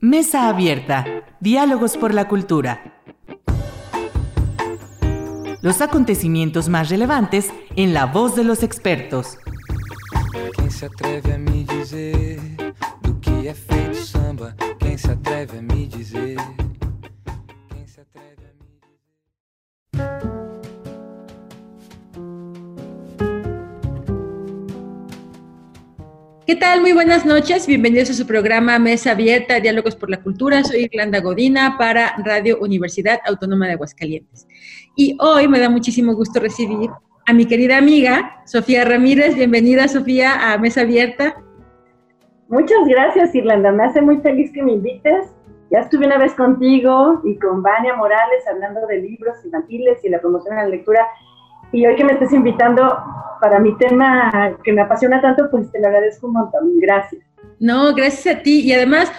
Mesa Abierta, Diálogos por la Cultura. Los acontecimientos más relevantes en la voz de los expertos. Se atreve a samba? Se atreve a? ¿Qué tal? Muy buenas noches. Bienvenidos a su programa Mesa Abierta, Diálogos por la Cultura. Soy Irlanda Godina para Radio Universidad Autónoma de Aguascalientes. Y hoy me da muchísimo gusto recibir a mi querida amiga Sofía Ramírez. Bienvenida, Sofía, a Mesa Abierta. Muchas gracias, Irlanda. Me hace muy feliz que me invites. Ya estuve una vez contigo y con Vania Morales hablando de libros infantiles y la promoción de la lectura. Y hoy que me estés invitando para mi tema que me apasiona tanto, pues te lo agradezco un montón. Gracias. No, gracias a ti. Y además,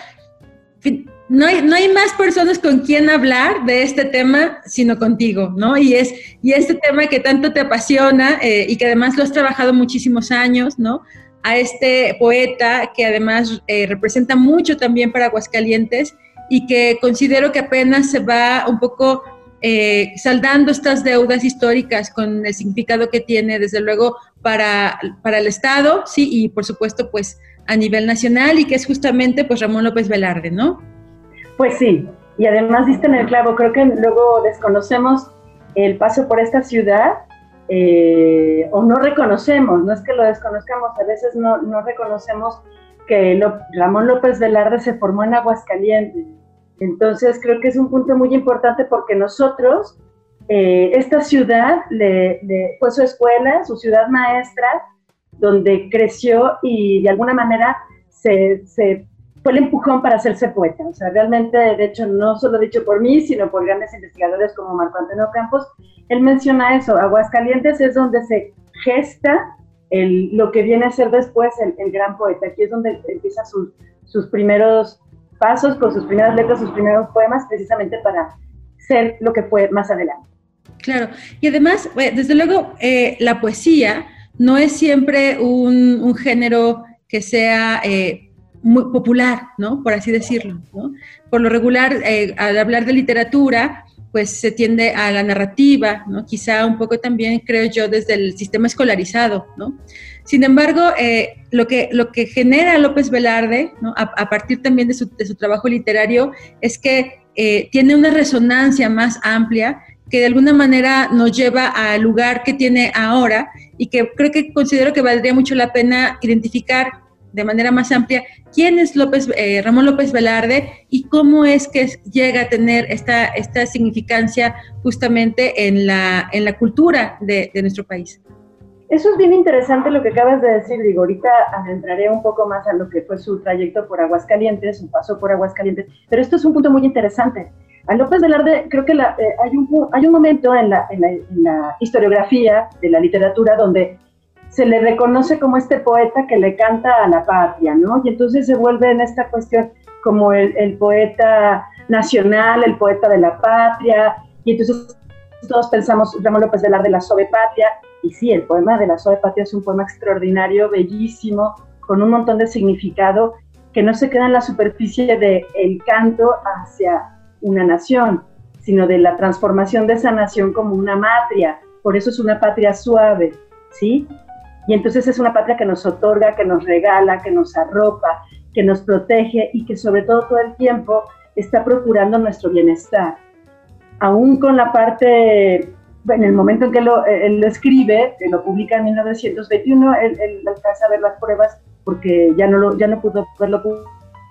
no hay, no hay más personas con quien hablar de este tema sino contigo, ¿no? Y es y este tema que tanto te apasiona eh, y que además lo has trabajado muchísimos años, ¿no? A este poeta que además eh, representa mucho también para Aguascalientes y que considero que apenas se va un poco eh, saldando estas deudas históricas con el significado que tiene, desde luego, para, para el Estado, sí, y por supuesto, pues a nivel nacional, y que es justamente, pues, Ramón López Velarde, ¿no? Pues sí, y además diste en el clavo. Creo que luego desconocemos el paso por esta ciudad eh, o no reconocemos, no es que lo desconozcamos, a veces no, no reconocemos que Ramón López Velarde se formó en Aguascalientes. Entonces creo que es un punto muy importante porque nosotros, eh, esta ciudad le, fue su escuela, su ciudad maestra, donde creció y de alguna manera se, fue el empujón para hacerse poeta. O sea, realmente, de hecho, no solo dicho por mí, sino por grandes investigadores como Marco Antonio Campos, él menciona eso. Aguascalientes es donde se gesta el, lo que viene a ser después el, gran poeta. Aquí es donde empieza sus primeros pasos, con sus primeras letras, sus primeros poemas, precisamente para ser lo que fue más adelante. Claro, y además, eh, desde luego, eh, la poesía no es siempre un, género que sea eh, muy popular, ¿no? Por así decirlo. Por lo regular, al hablar de literatura, pues se tiende a la narrativa, ¿no? Quizá un poco también, creo yo, desde el sistema escolarizado, ¿no? Sin embargo, eh, lo, que, lo que genera López Velarde, ¿no? a, partir también de su, de su trabajo literario, es que eh, tiene una resonancia más amplia que de alguna manera nos lleva al lugar que tiene ahora y que creo que considero que valdría mucho la pena identificar de manera más amplia quién es López, eh, Ramón López Velarde y cómo es que llega a tener esta, esta significancia justamente en la, en la cultura de, de nuestro país. Eso es bien interesante lo que acabas de decir, digo, ahorita adentraré un poco más a lo que fue su trayecto por Aguascalientes, su paso por Aguascalientes, pero esto es un punto muy interesante. A López Velarde creo que la, eh, hay, un, hay un momento en la, en, la, en la historiografía de la literatura donde se le reconoce como este poeta que le canta a la patria, ¿no? Y entonces se vuelve en esta cuestión como el, poeta nacional, el poeta de la patria, y entonces todos pensamos, Ramón López Velarde, la Sobe Patria, y sí, el poema de la Sobe Patria es un poema extraordinario, bellísimo, con un montón de significado que no se queda en la superficie del el canto hacia una nación, sino de la transformación de esa nación como una matria. Por eso es una patria suave, ¿sí? Y entonces es una patria que nos otorga, que nos regala, que nos arropa, que nos protege y que sobre todo todo el tiempo está procurando nuestro bienestar. Aún con la parte en el momento en que lo, él lo escribe, él lo publica en 1921, él, alcanza a ver las pruebas porque ya no, lo, ya no pudo verlo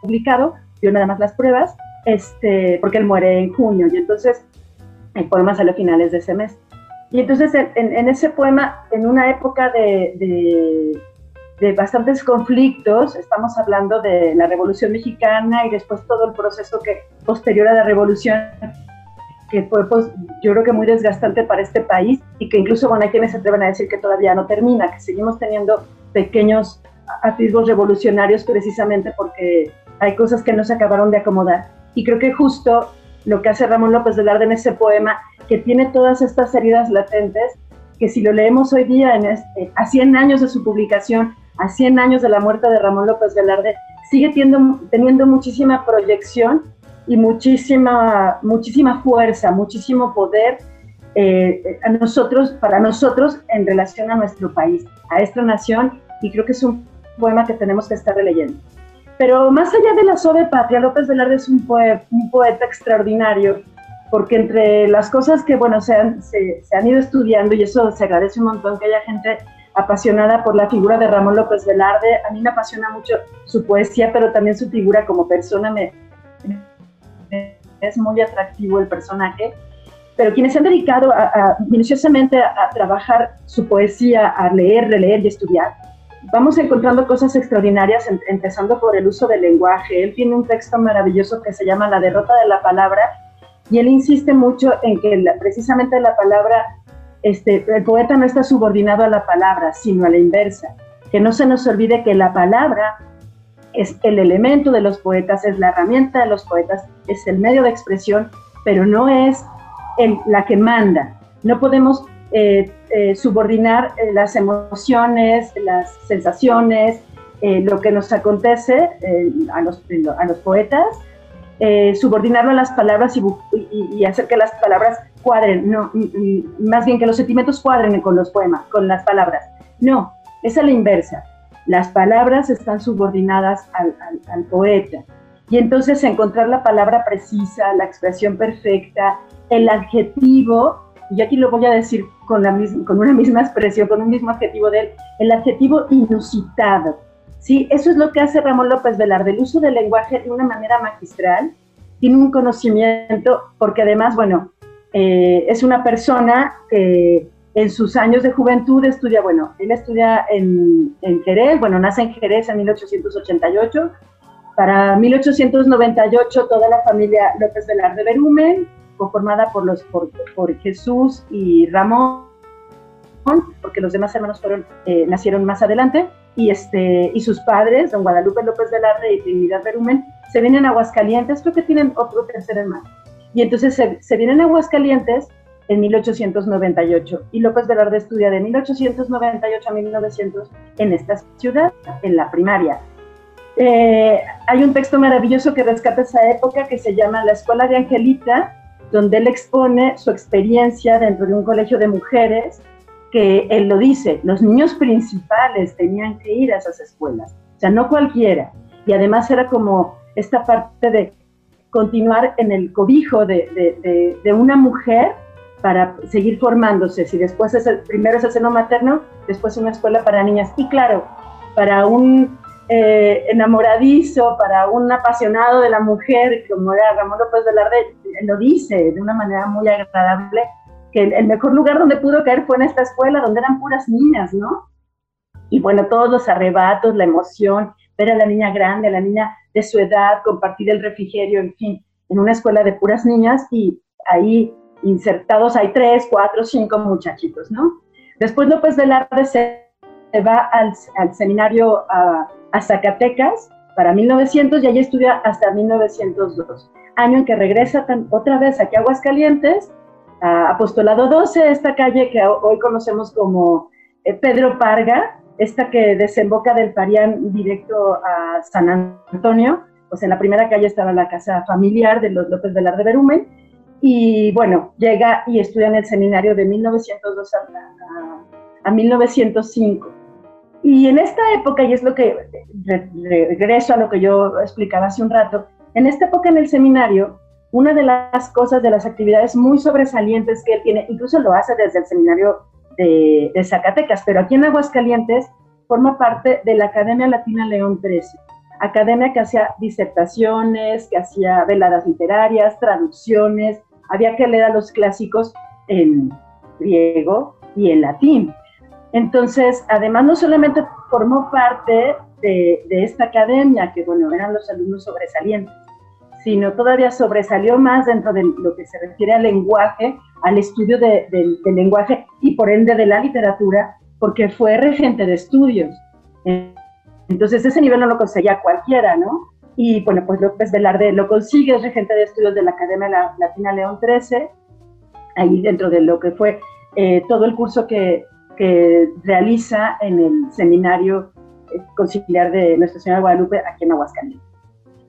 publicado, vio nada más las pruebas, este, porque él muere en junio y entonces el poema sale a finales de ese mes. Y entonces en, en ese poema, en una época de, de, de, bastantes conflictos, estamos hablando de la Revolución Mexicana y después todo el proceso que posterior a la Revolución que fue pues, yo creo que muy desgastante para este país y que incluso bueno, hay quienes se atreven a decir que todavía no termina, que seguimos teniendo pequeños atisbos revolucionarios precisamente porque hay cosas que no se acabaron de acomodar. Y creo que justo lo que hace Ramón López Velarde en ese poema, que tiene todas estas heridas latentes, que si lo leemos hoy día, este, a 100 años de su publicación, a 100 años de la muerte de Ramón López Velarde, sigue teniendo, teniendo muchísima proyección y muchísima, muchísima fuerza, muchísimo poder eh, a nosotros, para nosotros en relación a nuestro país, a esta nación, y creo que es un poema que tenemos que estar releyendo. Pero más allá de la Sobe Patria, López Velarde es un, un poeta extraordinario, porque entre las cosas que, bueno, se han, se, han ido estudiando, y eso se agradece un montón que haya gente apasionada por la figura de Ramón López Velarde, a mí me apasiona mucho su poesía, pero también su figura como persona, me, es muy atractivo el personaje. Pero quienes se han dedicado a, minuciosamente a, trabajar su poesía, a leer, releer y estudiar, vamos encontrando cosas extraordinarias, empezando por el uso del lenguaje. Él tiene un texto maravilloso que se llama La derrota de la palabra, y él insiste mucho en que precisamente la palabra, este, el poeta no está subordinado a la palabra, sino a la inversa. Que no se nos olvide que la palabra es el elemento de los poetas, es la herramienta de los poetas, es el medio de expresión, pero no es la que manda. No podemos eh, eh, subordinar eh, las emociones, las sensaciones, lo que nos acontece a los, a, los, poetas, subordinarlo a las palabras y, hacer que las palabras cuadren, no, más bien que los sentimientos cuadren con los poemas, con las palabras. No, es a la inversa. Las palabras están subordinadas al, al poeta. Y entonces encontrar la palabra precisa, la expresión perfecta, el adjetivo, y aquí lo voy a decir con, la con una misma expresión, con un mismo adjetivo de él, el adjetivo inusitado. ¿sí? Eso es lo que hace Ramón López Velarde, el uso del lenguaje de una manera magistral, tiene un conocimiento, porque además, bueno, eh, es una persona que en sus años de juventud estudia, bueno, él estudia en, en Jerez, bueno, nace en Jerez en 1888, para 1898 toda la familia López Velarde Berumen, conformada por, los, por, Jesús y Ramón, porque los demás hermanos fueron, eh, nacieron más adelante, y, este, y sus padres, don Guadalupe López Velarde y Trinidad Berumen, se vienen a Aguascalientes, creo que tienen otro tercer hermano. Y entonces se, se vienen a Aguascalientes en 1898 y López Velarde estudia de 1898 a 1900 en esta ciudad, en la primaria. Eh, hay un texto maravilloso que rescata esa época que se llama La Escuela de Angelita, donde él expone su experiencia dentro de un colegio de mujeres, que él lo dice, los niños principales tenían que ir a esas escuelas, o sea, no cualquiera. Y además era como esta parte de continuar en el cobijo de, de una mujer para seguir formándose. Si después es el primero es el seno materno, después una escuela para niñas. Y claro, para un eh, enamoradizo, para un apasionado de la mujer, como era Ramón López Velarde, lo dice de una manera muy agradable, que el mejor lugar donde pudo caer fue en esta escuela, donde eran puras niñas, ¿no? Y bueno, todos los arrebatos, la emoción, ver a la niña grande, a la niña de su edad, compartir el refrigerio, en fin, en una escuela de puras niñas y ahí insertados hay tres, cuatro, cinco muchachitos, ¿no? Después López Velarde se va al, al seminario a, a Zacatecas para 1900 y allí estudia hasta 1902, año en que regresa otra vez aquí a Aguascalientes, a Apostolado 12, esta calle que hoy conocemos como eh, Pedro Parga, esta que desemboca del Parián directo a San Antonio, pues en la primera calle estaba la casa familiar de los López Velar de Berumen, y bueno, llega y estudia en el seminario de 1902 a, a 1905. Y en esta época, y es lo que regreso a lo que yo explicaba hace un rato, en esta época en el seminario, una de las cosas, de las actividades muy sobresalientes que él tiene, incluso lo hace desde el seminario de, Zacatecas, pero aquí en Aguascalientes forma parte de la Academia Latina León XIII, academia que hacía disertaciones, que hacía veladas literarias, traducciones, había que leer a los clásicos en griego y en latín. Entonces, además no solamente formó parte de, esta academia, que bueno, eran los alumnos sobresalientes, sino todavía sobresalió más dentro de lo que se refiere al lenguaje, al estudio del lenguaje y por ende de la literatura, porque fue regente de estudios. Entonces ese nivel no lo conseguía cualquiera, ¿no? Y bueno, pues López Velarde lo consigue, es regente de estudios de la Academia Latina León XIII, ahí dentro de lo que fue eh, todo el curso que, que realiza en el seminario conciliar de Nuestra Señora de Guadalupe aquí en Aguascalientes.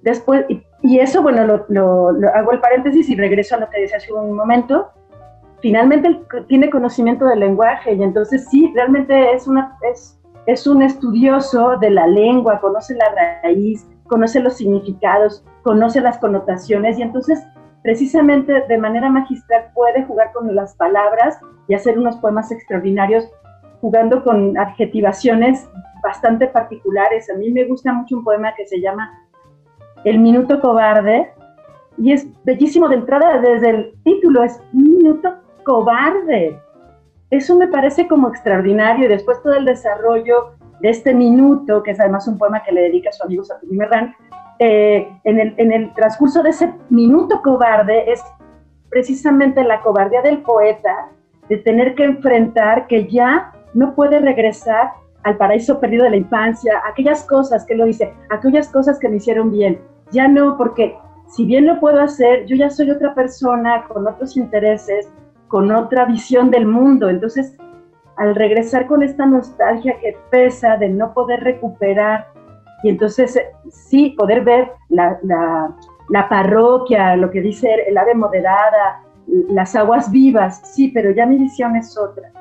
Después, y, eso, bueno, lo, hago el paréntesis y regreso a lo que decía hace un momento. Finalmente tiene conocimiento del lenguaje y entonces sí, realmente es, una, es, es un estudioso de la lengua, conoce la raíz, conoce los significados, conoce las connotaciones y entonces precisamente de manera magistral puede jugar con las palabras y hacer unos poemas extraordinarios jugando con adjetivaciones bastante particulares. A mí me gusta mucho un poema que se llama El Minuto Cobarde y es bellísimo de entrada desde el título, es Minuto Cobarde. Eso me parece como extraordinario y después todo el desarrollo de este minuto, que es además un poema que le dedica a su amigo Saturnino Merrán, eh, en, el, en el transcurso de ese minuto cobarde es precisamente la cobardía del poeta de tener que enfrentar que ya no puede regresar al paraíso perdido de la infancia, aquellas cosas que lo dice, aquellas cosas que me hicieron bien. Ya no, porque si bien lo puedo hacer, yo ya soy otra persona con otros intereses, con otra visión del mundo. Entonces, al regresar con esta nostalgia que pesa de no poder recuperar y entonces eh, sí poder ver la, la parroquia, lo que dice el ave moderada, las aguas vivas, sí, pero ya mi visión es otra.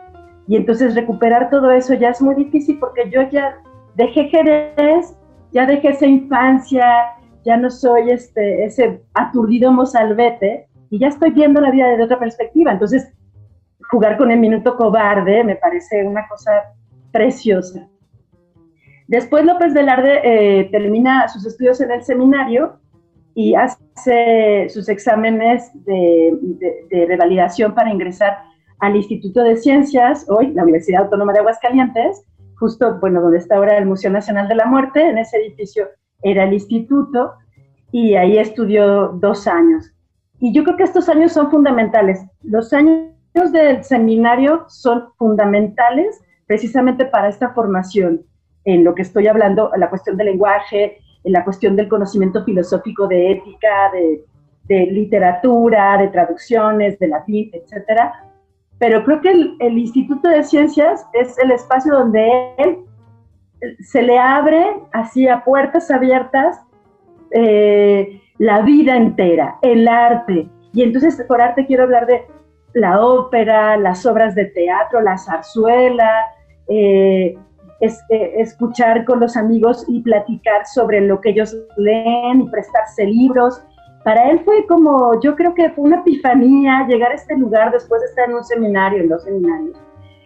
Y entonces recuperar todo eso ya es muy difícil porque yo ya dejé Jerez, ya dejé esa infancia, ya no soy este, ese aturdido mozalbete y ya estoy viendo la vida desde otra perspectiva. Entonces, jugar con el minuto cobarde me parece una cosa preciosa. Después López Velarde eh, termina sus estudios en el seminario y hace sus exámenes de, de revalidación para ingresar al Instituto de Ciencias, hoy la Universidad Autónoma de Aguascalientes, justo, bueno, donde está ahora el Museo Nacional de la Muerte, en ese edificio era el instituto, y ahí estudió dos años. Y yo creo que estos años son fundamentales. Los años del seminario son fundamentales precisamente para esta formación, en lo que estoy hablando, la cuestión del lenguaje, en la cuestión del conocimiento filosófico de ética, de, literatura, de traducciones, de latín, etcétera, pero creo que el, Instituto de Ciencias es el espacio donde él se le abre así a puertas abiertas eh, la vida entera, el arte. Y entonces por arte quiero hablar de la ópera, las obras de teatro, la zarzuela, eh, eh, escuchar con los amigos y platicar sobre lo que ellos leen y prestarse libros para él fue como, yo creo que fue una epifanía llegar a este lugar después de estar en un seminario, en dos seminarios,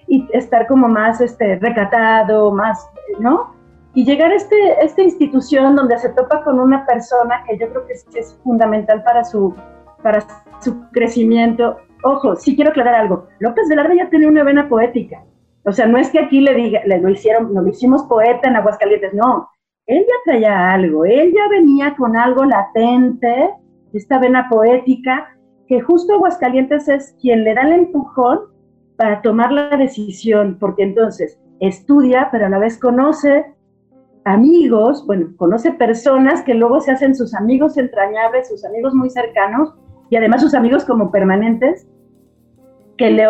y estar como más este, recatado, más, ¿no? Y llegar a, este, esta institución donde se topa con una persona que yo creo que es, fundamental para su, para su crecimiento. Ojo, sí quiero aclarar algo. López Velarde ya tenía una vena poética. O sea, no es que aquí le diga, lo hicieron, lo hicimos poeta en Aguascalientes, no. Él ya traía algo, él ya venía con algo latente esta vena poética, que justo Aguascalientes es quien le da el empujón para tomar la decisión, porque entonces estudia, pero a la vez conoce amigos, bueno, conoce personas que luego se hacen sus amigos entrañables, sus amigos muy cercanos y además sus amigos como permanentes, que le,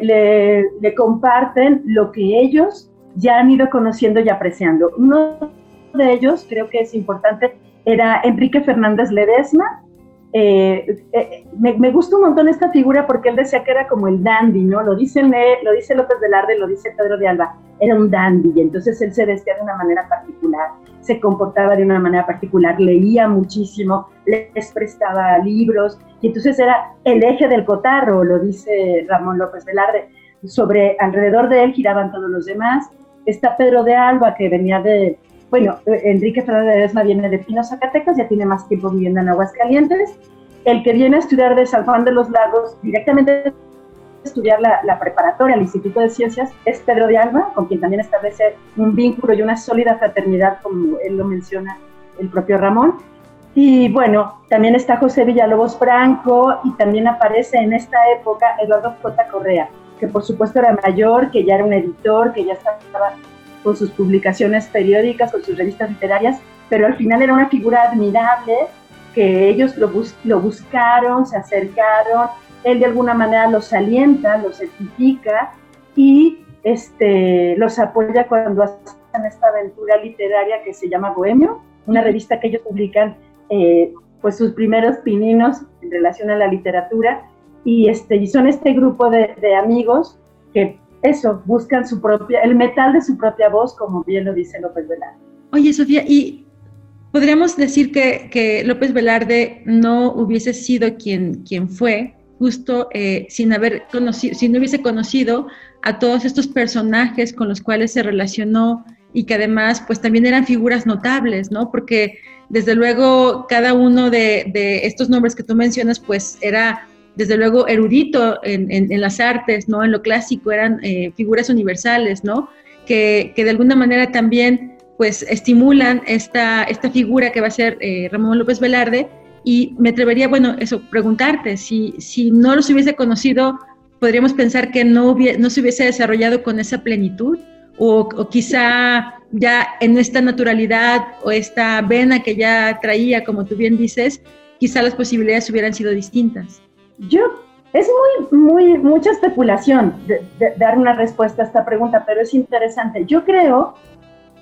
le, le, comparten lo que ellos ya han ido conociendo y apreciando. Uno de ellos, creo que es importante, era Enrique Fernández Ledesma, eh, eh, me, gusta un montón esta figura porque él decía que era como el dandy, ¿no? Lo dice, lo dice López Velarde, lo dice Pedro de Alba, era un dandy, y entonces él se vestía de una manera particular, se comportaba de una manera particular, leía muchísimo, les prestaba libros, y entonces era el eje del cotarro, lo dice Ramón López Velarde, sobre alrededor de él giraban todos los demás, está Pedro de Alba, que venía de, bueno, Enrique Fernández de Ledesma viene de Pino, Zacatecas, ya tiene más tiempo viviendo en Aguascalientes. El que viene a estudiar de San Juan de los Lagos, directamente a estudiar la, preparatoria al Instituto de Ciencias, es Pedro de Alba, con quien también establece un vínculo y una sólida fraternidad, como él lo menciona el propio Ramón. Y bueno, también está José Villalobos Franco y también aparece en esta época Eduardo J. Correa, que por supuesto era mayor, que ya era un editor, que ya estaba con sus publicaciones periódicas, con sus revistas literarias, pero al final era una figura admirable que ellos lo, lo buscaron, se acercaron, él de alguna manera los alienta, los certifica y este, los apoya cuando en esta aventura literaria que se llama Bohemio, una revista que ellos publican eh, pues sus primeros pininos en relación a la literatura. Y, este, y son este grupo de, de amigos que eso, buscan su propia, el metal de su propia voz, como bien lo dice López Velarde. Oye, Sofía, y podríamos decir que, que López Velarde no hubiese sido quien, quien fue, justo eh, sin haber conocido, si no hubiese conocido a todos estos personajes con los cuales se relacionó y que además pues también eran figuras notables, ¿no? Porque desde luego cada uno de, de estos nombres que tú mencionas pues era desde luego erudito en, en, las artes, ¿no? En lo clásico eran eh, figuras universales, ¿no? Que, que, de alguna manera también pues estimulan esta, esta figura que va a ser eh, Ramón López Velarde y me atrevería, bueno, eso, preguntarte, si, si no los hubiese conocido, podríamos pensar que no, no se hubiese desarrollado con esa plenitud o, o quizá ya en esta naturalidad o esta vena que ya traía, como tú bien dices, quizá las posibilidades hubieran sido distintas. Yo, es muy, muy, mucha especulación de, dar una respuesta a esta pregunta, pero es interesante. Yo creo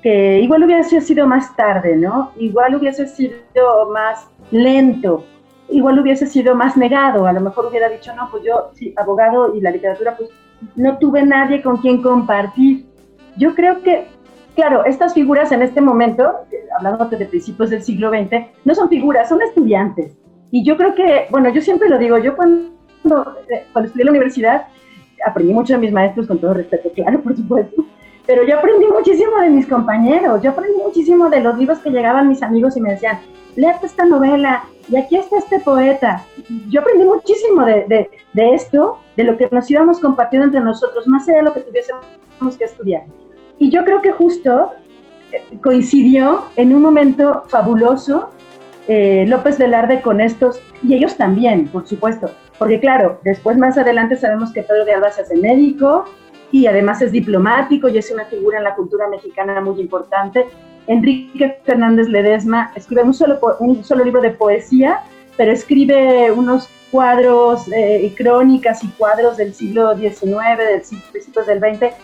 que igual hubiese sido más tarde, ¿no? Igual hubiese sido más lento, igual hubiese sido más negado, a lo mejor hubiera dicho, no, pues yo, sí, abogado y la literatura, pues no tuve nadie con quien compartir. Yo creo que, claro, estas figuras en este momento, hablando de principios del siglo XX, no son figuras, son estudiantes. Y yo creo que, bueno, yo siempre lo digo, yo cuando, cuando estudié la universidad aprendí mucho de mis maestros, con todo respeto, claro, por supuesto, pero yo aprendí muchísimo de mis compañeros, yo aprendí muchísimo de los libros que llegaban mis amigos y me decían, léate esta novela, y aquí está este poeta. Yo aprendí muchísimo de, de, de esto, de lo que nos íbamos compartiendo entre nosotros, más allá de lo que tuviésemos que estudiar. Y yo creo que justo eh, coincidió en un momento fabuloso eh, López Velarde con estos, y ellos también, por supuesto, porque claro, después más adelante sabemos que Pedro de Alba se hace médico y además es diplomático y es una figura en la cultura mexicana muy importante. Enrique Fernández Ledesma escribe un solo, un solo libro de poesía, pero escribe unos cuadros eh, y crónicas y cuadros del siglo XIX, del principios del XX,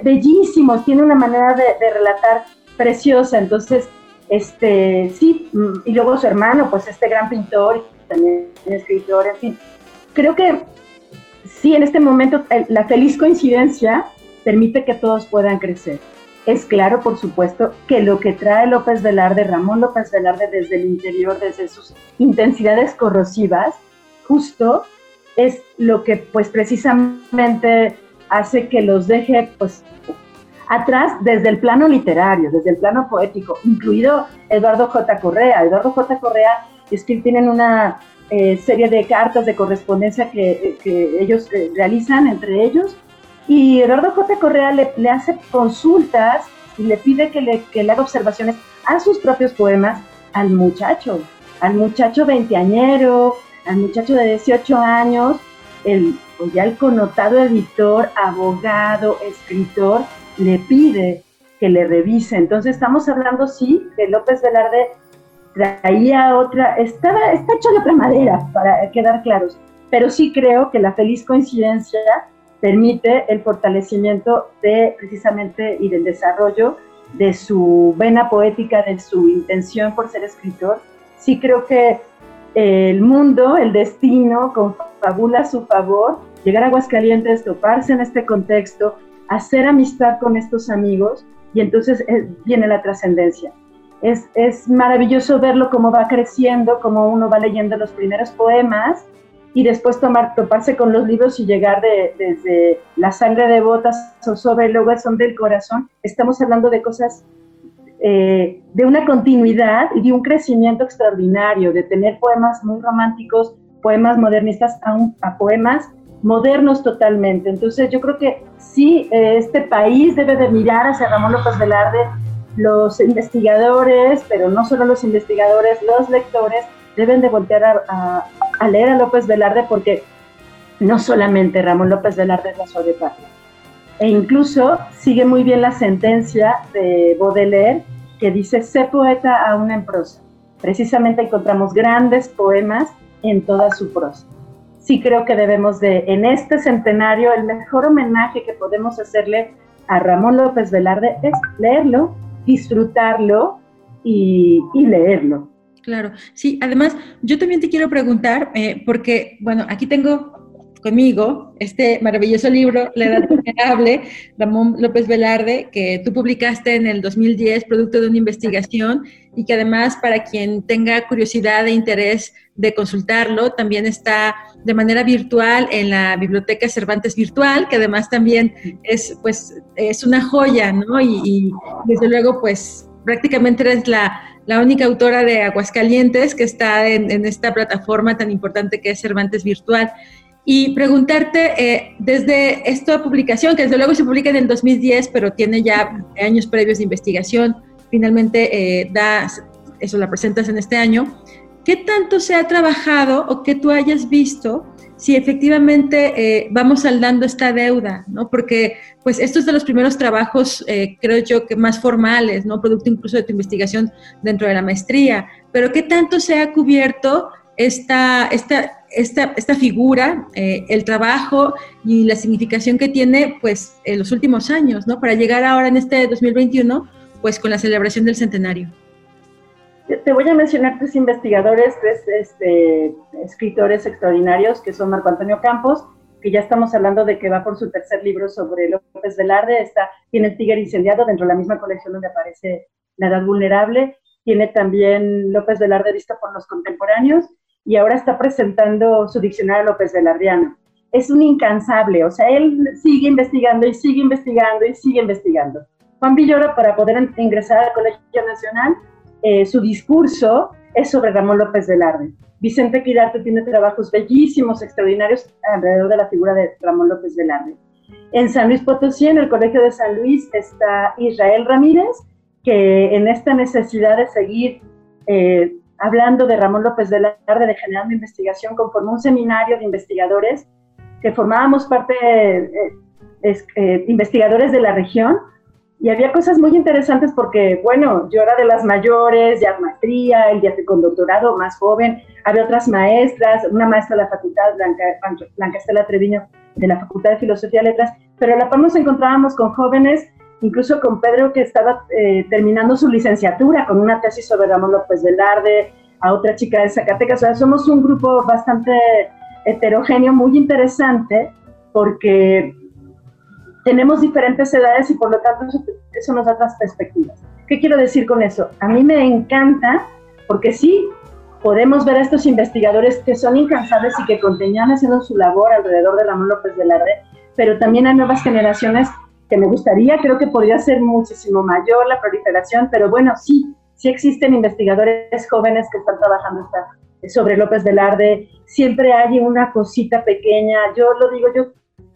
bellísimos, tiene una manera de, de relatar preciosa, entonces este, sí, mm, y luego su hermano, pues este gran pintor, también escritor, en fin. Creo que sí, en este momento la feliz coincidencia permite que todos puedan crecer. Es claro, por supuesto, que lo que trae López Velarde, Ramón López Velarde desde el interior, desde sus intensidades corrosivas, justo es lo que pues precisamente hace que los deje pues atrás desde el plano literario, desde el plano poético, incluido Eduardo J. Correa. Eduardo J. Correa es que tienen una eh, serie de cartas de correspondencia que, ellos eh, realizan entre ellos y Eduardo J. Correa le, hace consultas y le pide que le, que le haga observaciones a sus propios poemas al muchacho, al muchacho veinteañero, al muchacho de 18 años, el, pues ya el connotado editor, abogado, escritor, le pide que le revise. Entonces estamos hablando, sí, que López Velarde traía otra, estaba, está hecho de otra madera, para quedar claros, pero sí creo que la feliz coincidencia permite el fortalecimiento de precisamente y del desarrollo de su vena poética, de su intención por ser escritor. Sí creo que el mundo, el destino, confabula a su favor, llegar a Aguascalientes, toparse en este contexto, hacer amistad con estos amigos y entonces eh, viene la trascendencia. Es, es, maravilloso verlo cómo va creciendo, cómo uno va leyendo los primeros poemas y después tomar, toparse con los libros y llegar de, desde La sangre de botas o sobre el son del corazón. Estamos hablando de cosas, eh, de una continuidad y de un crecimiento extraordinario, de tener poemas muy románticos, poemas modernistas a, a poemas modernos totalmente. Entonces yo creo que sí, eh, este país debe de mirar hacia Ramón López Velarde, los investigadores, pero no solo los investigadores, los lectores deben de voltear a, leer a López Velarde porque no solamente Ramón López Velarde es la suave patria. E incluso sigue muy bien la sentencia de Baudelaire que dice, sé poeta aún en prosa. Precisamente encontramos grandes poemas en toda su prosa sí creo que debemos de, en este centenario, el mejor homenaje que podemos hacerle a Ramón López Velarde es leerlo, disfrutarlo y, leerlo. Claro, sí, además yo también te quiero preguntar, eh, porque, bueno, aquí tengo conmigo este maravilloso libro, La Edad Vulnerable, Ramón López Velarde, que tú publicaste en el 2010, producto de una investigación, y que además para quien tenga curiosidad e interés de consultarlo, también está de manera virtual en la Biblioteca Cervantes Virtual, que además también es, pues, es una joya, ¿no? Y, desde luego, pues prácticamente eres la, la única autora de Aguascalientes que está en, en, esta plataforma tan importante que es Cervantes Virtual y preguntarte eh, desde esta publicación, que desde luego se publica en el 2010, pero tiene ya años previos de investigación, finalmente eh, da, eso la presentas en este año, ¿qué tanto se ha trabajado o que tú hayas visto si efectivamente eh, vamos saldando esta deuda, ¿no? Porque pues esto es de los primeros trabajos, creo yo, que más formales, ¿no? Producto incluso de tu investigación dentro de la maestría, pero ¿qué tanto se ha cubierto esta, esta, esta, esta figura, eh, el trabajo y la significación que tiene pues en los últimos años, ¿no? Para llegar ahora en este 2021, pues con la celebración del centenario. Te voy a mencionar tres investigadores, tres este, escritores extraordinarios, que son Marco Antonio Campos, que ya estamos hablando de que va por su tercer libro sobre López Velarde, está, tiene el Tigre Incendiado dentro de la misma colección donde aparece La Edad Vulnerable, tiene también López Velarde visto por los contemporáneos, y ahora está presentando su diccionario López Velardiano. Es un incansable, o sea, él sigue investigando y sigue investigando y sigue investigando. Juan Villoro, para poder ingresar al Colegio Nacional, eh, su discurso es sobre Ramón López Velarde. Vicente Quirarte tiene trabajos bellísimos, extraordinarios alrededor de la figura de Ramón López Velarde. En San Luis Potosí, en el Colegio de San Luis, está Israel Ramírez, que en esta necesidad de seguir eh, hablando de Ramón López de Velarde, de Generando Investigación, conformó un seminario de investigadores que formábamos parte, eh, eh, investigadores de la región, y había cosas muy interesantes porque, bueno, yo era de las mayores, ya maestría, el día con doctorado, más joven, había otras maestras, una maestra de la facultad, Blanca, Blanca Estela Treviño, de la Facultad de Filosofía y Letras, pero a la par nos encontrábamos con jóvenes incluso con Pedro que estaba eh, terminando su licenciatura con una tesis sobre Ramón López Velarde, a otra chica de Zacatecas. O sea, somos un grupo bastante heterogéneo, muy interesante, porque tenemos diferentes edades y por lo tanto eso, nos da otras perspectivas. ¿Qué quiero decir con eso? A mí me encanta, porque sí, podemos ver a estos investigadores que son incansables y que continúan haciendo su labor alrededor de Ramón López Velarde, pero también hay nuevas generaciones que me gustaría, creo que podría ser muchísimo mayor la proliferación, pero bueno, sí, sí existen investigadores jóvenes que están trabajando sobre López Velarde, siempre hay una cosita pequeña, yo lo digo, yo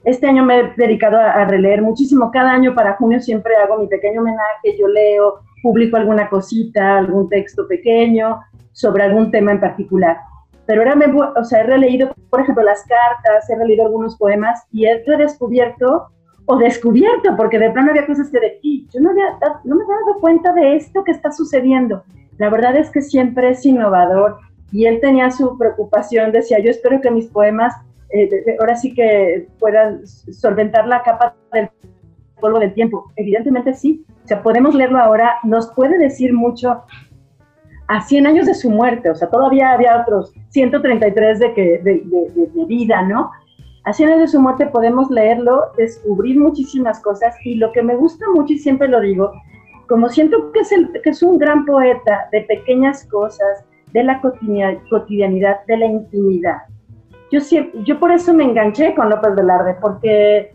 este año me he dedicado a, releer muchísimo, cada año para junio siempre hago mi pequeño homenaje, yo leo, publico alguna cosita, algún texto pequeño sobre algún tema en particular. Pero ahora me, o sea, he releído, por ejemplo, las cartas, he releído algunos poemas y he redescubierto o descubierto, porque de plano había cosas que de yo no, había, no me había dado cuenta de esto que está sucediendo. La verdad es que siempre es innovador y él tenía su preocupación, decía, yo espero que mis poemas eh, ahora sí que puedan solventar la capa del polvo del tiempo. Evidentemente sí, o sea, podemos leerlo ahora, nos puede decir mucho a 100 años de su muerte, o sea, todavía había otros 133 de, que, de, de, de vida, ¿no? Así de su muerte podemos leerlo, descubrir muchísimas cosas y lo que me gusta mucho y siempre lo digo, como siento que es, el, que es un gran poeta de pequeñas cosas, de la cotidianidad, de la intimidad. Yo, yo por eso me enganché con López Velarde, porque eh,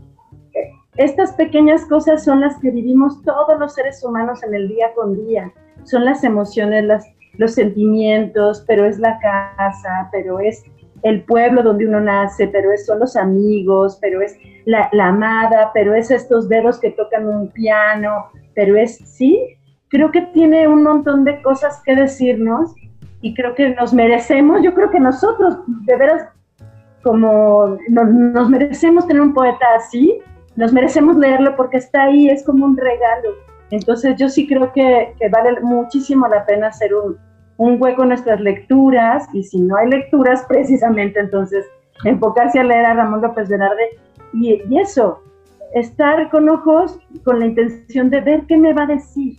estas pequeñas cosas son las que vivimos todos los seres humanos en el día con día. Son las emociones, los sentimientos, pero es la casa, pero es el pueblo donde uno nace, pero es, son los amigos, pero es la, amada, pero es estos dedos que tocan un piano, pero es, sí, creo que tiene un montón de cosas que decirnos y creo que nos merecemos, yo creo que nosotros, de veras, como nos, merecemos tener un poeta así, nos merecemos leerlo porque está ahí, es como un regalo. Entonces yo sí creo que, que vale muchísimo la pena hacer un, un hueco en nuestras lecturas y si no hay lecturas, precisamente entonces enfocarse a leer a Ramón López Velarde y, y eso, estar con ojos con la intención de ver qué me va a decir,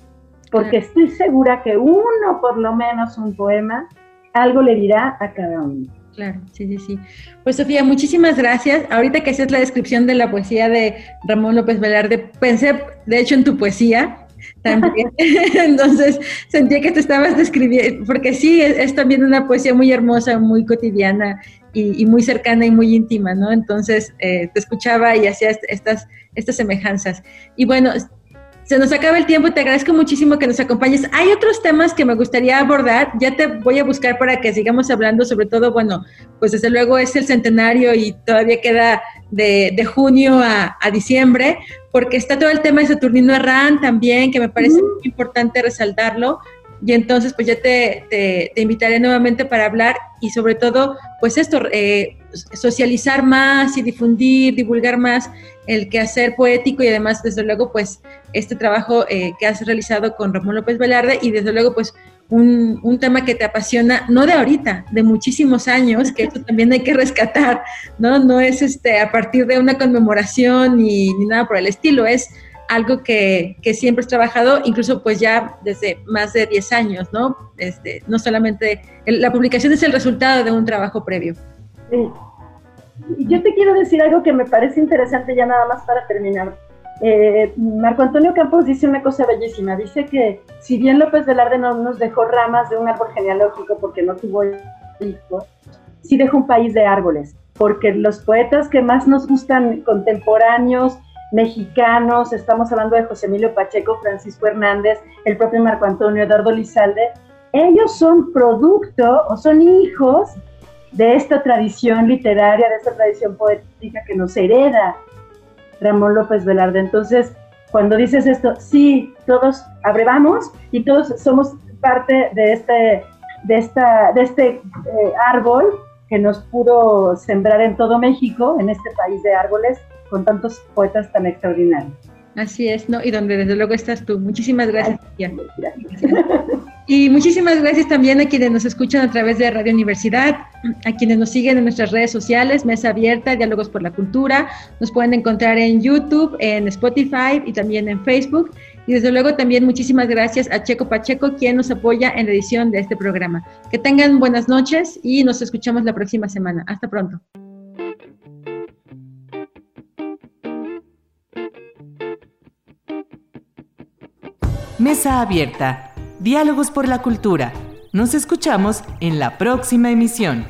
porque estoy segura que uno, por lo menos un poema, algo le dirá a cada uno. Claro, sí, sí, sí. Pues Sofía, muchísimas gracias. Ahorita que haces la descripción de la poesía de Ramón López Velarde, pensé, de hecho, en tu poesía también. Entonces sentía que te estabas describiendo, porque sí, es, también una poesía muy hermosa, muy cotidiana y, muy cercana y muy íntima, ¿no? Entonces eh, te escuchaba y hacía estas, estas semejanzas. Y bueno, se nos acaba el tiempo, te agradezco muchísimo que nos acompañes. Hay otros temas que me gustaría abordar, ya te voy a buscar para que sigamos hablando, sobre todo, bueno, pues desde luego es el centenario y todavía queda de, junio a, diciembre, porque está todo el tema de Saturnino Herrán también, que me parece muy importante resaltarlo. Y entonces, pues ya te, te, invitaré nuevamente para hablar y sobre todo, pues esto, eh, socializar más y difundir, divulgar más el quehacer poético y además, desde luego, pues este trabajo eh, que has realizado con Ramón López Velarde y desde luego, pues un, un, tema que te apasiona, no de ahorita, de muchísimos años, que eso también hay que rescatar, ¿no? No es este, a partir de una conmemoración ni, ni nada por el estilo, es algo que, que, siempre has trabajado, incluso pues ya desde más de 10 años, ¿no? Este, no solamente, la publicación es el resultado de un trabajo previo. Y yo te quiero decir algo que me parece interesante ya nada más para terminar. Eh, Marco Antonio Campos dice una cosa bellísima, dice que si bien López Velarde no nos dejó ramas de un árbol genealógico porque no tuvo hijo, sí dejó un país de árboles, porque los poetas que más nos gustan contemporáneos, mexicanos, estamos hablando de José Emilio Pacheco, Francisco Hernández, el propio Marco Antonio, Eduardo Lizalde, ellos son producto o son hijos de esta tradición literaria, de esta tradición poética que nos hereda Ramón López Velarde. Entonces, cuando dices esto, sí, todos abrevamos y todos somos parte de este, de esta, de este eh, árbol que nos pudo sembrar en todo México, en este país de árboles, con tantos poetas tan extraordinarios. Así es, ¿no? Y donde desde luego estás tú. Muchísimas gracias. Y muchísimas gracias también a quienes nos escuchan a través de Radio Universidad, a quienes nos siguen en nuestras redes sociales, Mesa Abierta, Diálogos por la Cultura. Nos pueden encontrar en YouTube, en Spotify y también en Facebook. Y desde luego también muchísimas gracias a Checo Pacheco, quien nos apoya en la edición de este programa. Que tengan buenas noches y nos escuchamos la próxima semana. Hasta pronto. Mesa Abierta. Diálogos por la Cultura. Nos escuchamos en la próxima emisión.